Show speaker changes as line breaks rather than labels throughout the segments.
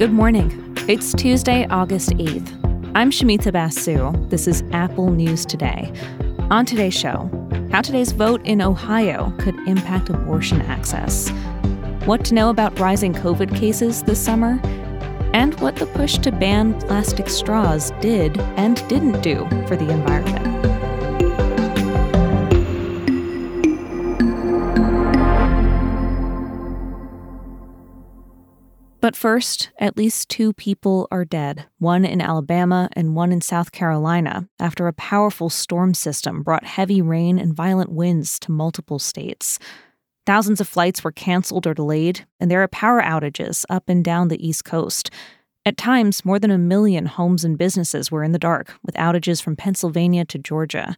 Good morning. It's Tuesday, August 8th. I'm Shamita Basu. This is Apple News Today. On today's show, how today's vote in Ohio could impact abortion access, what to know about rising COVID cases this summer, and what the push to ban plastic straws did and didn't do for the environment. But first, at least two people are dead, one in Alabama and one in South Carolina, after a powerful storm system brought heavy rain and violent winds to multiple states. Thousands of flights were canceled or delayed, and there are power outages up and down the East Coast. At times, more than a million homes and businesses were in the dark, with outages from Pennsylvania to Georgia.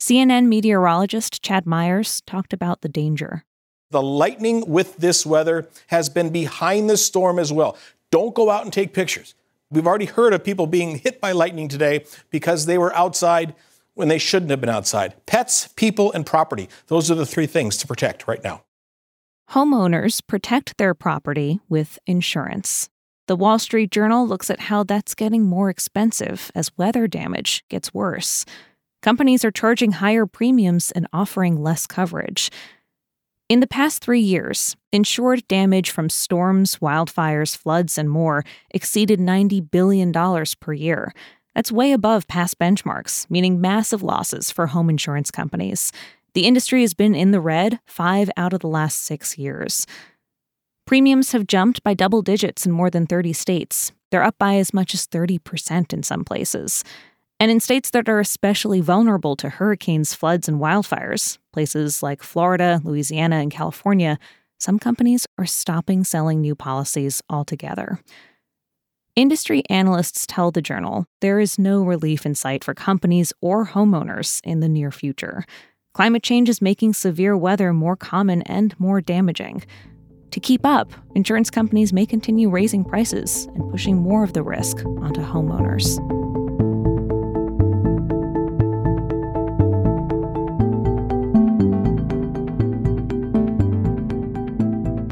CNN meteorologist Chad Myers talked about the danger.
The lightning with this weather has been behind the storm as well. Don't go out and take pictures. We've already heard of people being hit by lightning today because they were outside when they shouldn't have been outside. Pets, people, and property. Those are the three things to protect right now.
Homeowners protect their property with insurance. The Wall Street Journal looks at how that's getting more expensive as weather damage gets worse. Companies are charging higher premiums and offering less coverage. In the past three years, insured damage from storms, wildfires, floods, and more exceeded $90 billion per year. That's way above past benchmarks, meaning massive losses for home insurance companies. The industry has been in the red five out of the last six years. Premiums have jumped by double digits in more than 30 states. They're up by as much as 30% in some places. And in states that are especially vulnerable to hurricanes, floods, and wildfires, places like Florida, Louisiana, and California, some companies are stopping selling new policies altogether. Industry analysts tell the journal there is no relief in sight for companies or homeowners in the near future. Climate change is making severe weather more common and more damaging. To keep up, insurance companies may continue raising prices and pushing more of the risk onto homeowners.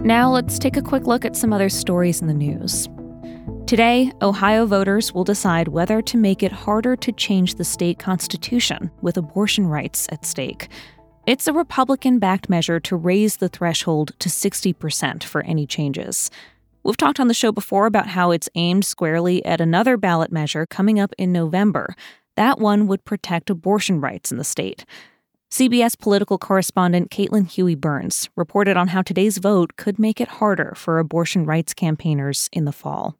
Now, let's take a quick look at some other stories in the news. Today, Ohio voters will decide whether to make it harder to change the state constitution with abortion rights at stake. It's a Republican backed measure to raise the threshold to 60% for any changes. We've talked on the show before about how it's aimed squarely at another ballot measure coming up in November. That one would protect abortion rights in the state. CBS political correspondent Caitlin Huey Burns reported on how today's vote could make it harder for abortion rights campaigners in the fall.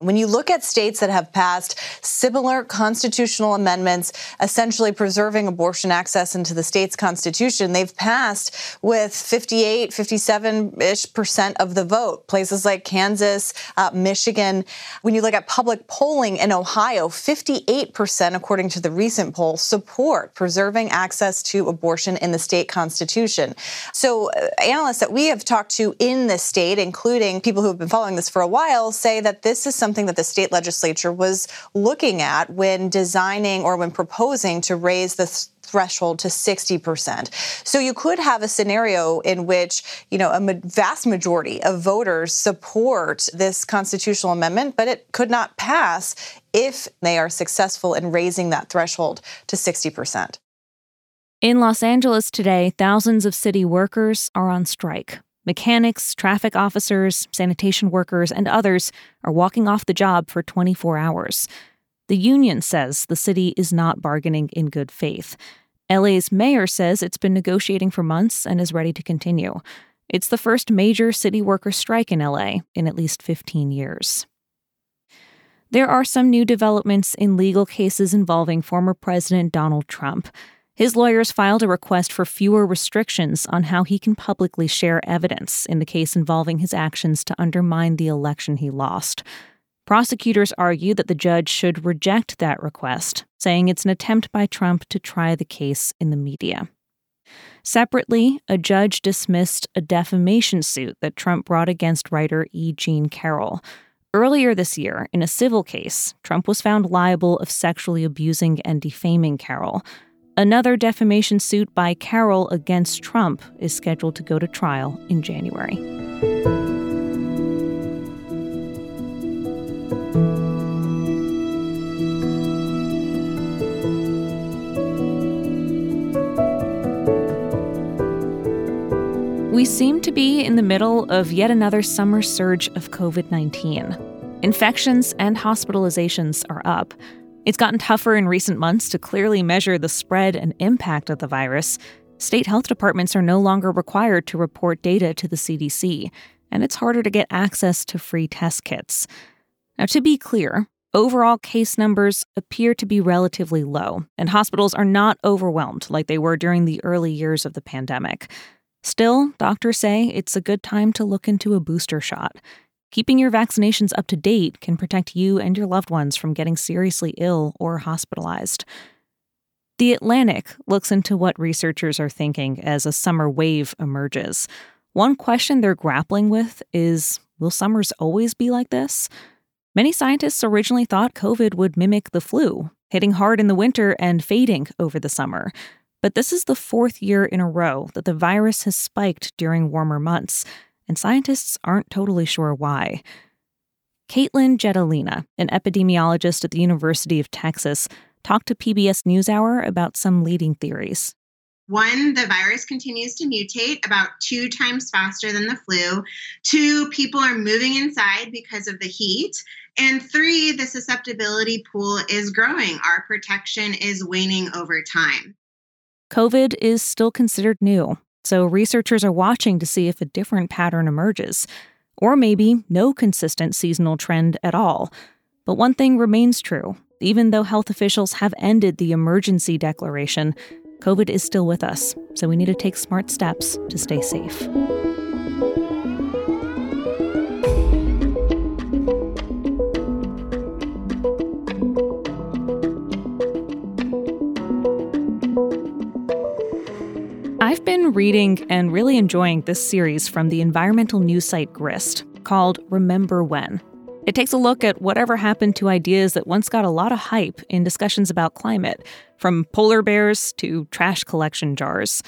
When you look at states that have passed similar constitutional amendments, essentially preserving abortion access into the state's constitution, they've passed with 58, 57 ish percent of the vote. Places like Kansas, uh, Michigan. When you look at public polling in Ohio, 58 percent, according to the recent poll, support preserving access to abortion in the state constitution. So, uh, analysts that we have talked to in the state, including people who have been following this for a while, say that this is something something that the state legislature was looking at when designing or when proposing to raise the threshold to 60%. So you could have a scenario in which, you know, a vast majority of voters support this constitutional amendment, but it could not pass if they are successful in raising that threshold to 60%.
In Los Angeles today, thousands of city workers are on strike. Mechanics, traffic officers, sanitation workers, and others are walking off the job for 24 hours. The union says the city is not bargaining in good faith. LA's mayor says it's been negotiating for months and is ready to continue. It's the first major city worker strike in LA in at least 15 years. There are some new developments in legal cases involving former President Donald Trump. His lawyers filed a request for fewer restrictions on how he can publicly share evidence in the case involving his actions to undermine the election he lost. Prosecutors argue that the judge should reject that request, saying it's an attempt by Trump to try the case in the media. Separately, a judge dismissed a defamation suit that Trump brought against writer E. Jean Carroll. Earlier this year, in a civil case, Trump was found liable of sexually abusing and defaming Carroll. Another defamation suit by Carroll against Trump is scheduled to go to trial in January. We seem to be in the middle of yet another summer surge of COVID 19. Infections and hospitalizations are up, it's gotten tougher in recent months to clearly measure the spread and impact of the virus. State health departments are no longer required to report data to the CDC, and it's harder to get access to free test kits. Now, to be clear, overall case numbers appear to be relatively low, and hospitals are not overwhelmed like they were during the early years of the pandemic. Still, doctors say it's a good time to look into a booster shot. Keeping your vaccinations up to date can protect you and your loved ones from getting seriously ill or hospitalized. The Atlantic looks into what researchers are thinking as a summer wave emerges. One question they're grappling with is Will summers always be like this? Many scientists originally thought COVID would mimic the flu, hitting hard in the winter and fading over the summer. But this is the fourth year in a row that the virus has spiked during warmer months, and scientists aren't totally sure why. Katelyn Jetelina, an epidemiologist at the University of Texas, talked to PBS NewsHour about some leading theories.
One, the virus continues to mutate about two times faster than the flu. Two, people are moving inside because of the heat. And three, the susceptibility pool is growing. Our protection is waning over time.
COVID is still considered new, so researchers are watching to see if a different pattern emerges, or maybe no consistent seasonal trend at all. But one thing remains true even though health officials have ended the emergency declaration, COVID is still with us, so we need to take smart steps to stay safe. Reading and really enjoying this series from the environmental news site Grist called Remember When. It takes a look at whatever happened to ideas that once got a lot of hype in discussions about climate, from polar bears to trash collection jars.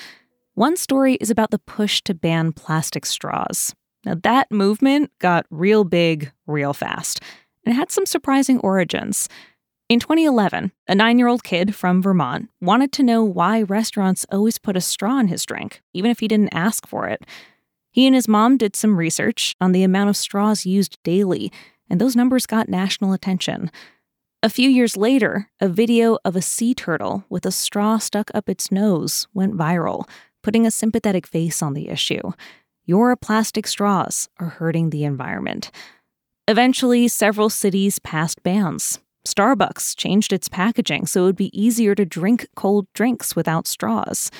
One story is about the push to ban plastic straws. Now, that movement got real big real fast and had some surprising origins. In 2011, a nine year old kid from Vermont wanted to know why restaurants always put a straw in his drink, even if he didn't ask for it. He and his mom did some research on the amount of straws used daily, and those numbers got national attention. A few years later, a video of a sea turtle with a straw stuck up its nose went viral, putting a sympathetic face on the issue. Your plastic straws are hurting the environment. Eventually, several cities passed bans, Starbucks changed its packaging so it would be easier to drink cold drinks without straws.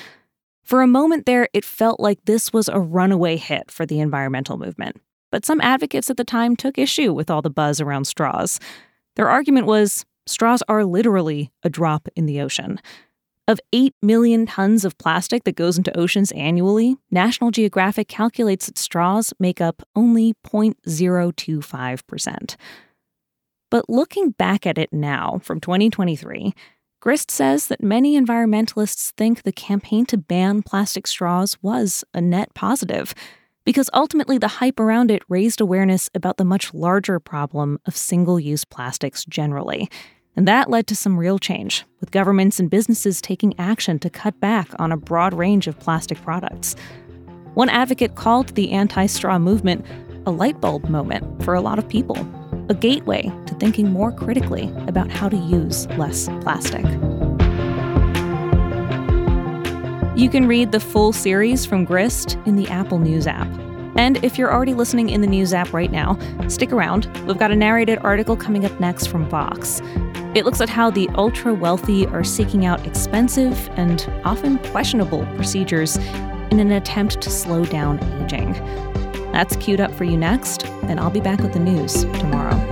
For a moment there, it felt like this was a runaway hit for the environmental movement. But some advocates at the time took issue with all the buzz around straws. Their argument was straws are literally a drop in the ocean. Of 8 million tons of plastic that goes into oceans annually, National Geographic calculates that straws make up only 0.025%. But looking back at it now, from 2023, Grist says that many environmentalists think the campaign to ban plastic straws was a net positive, because ultimately the hype around it raised awareness about the much larger problem of single use plastics generally. And that led to some real change, with governments and businesses taking action to cut back on a broad range of plastic products. One advocate called the anti straw movement a light bulb moment for a lot of people a gateway to thinking more critically about how to use less plastic. You can read the full series from Grist in the Apple News app. And if you're already listening in the News app right now, stick around. We've got a narrated article coming up next from Vox. It looks at how the ultra wealthy are seeking out expensive and often questionable procedures in an attempt to slow down aging. That's queued up for you next, and I'll be back with the news tomorrow.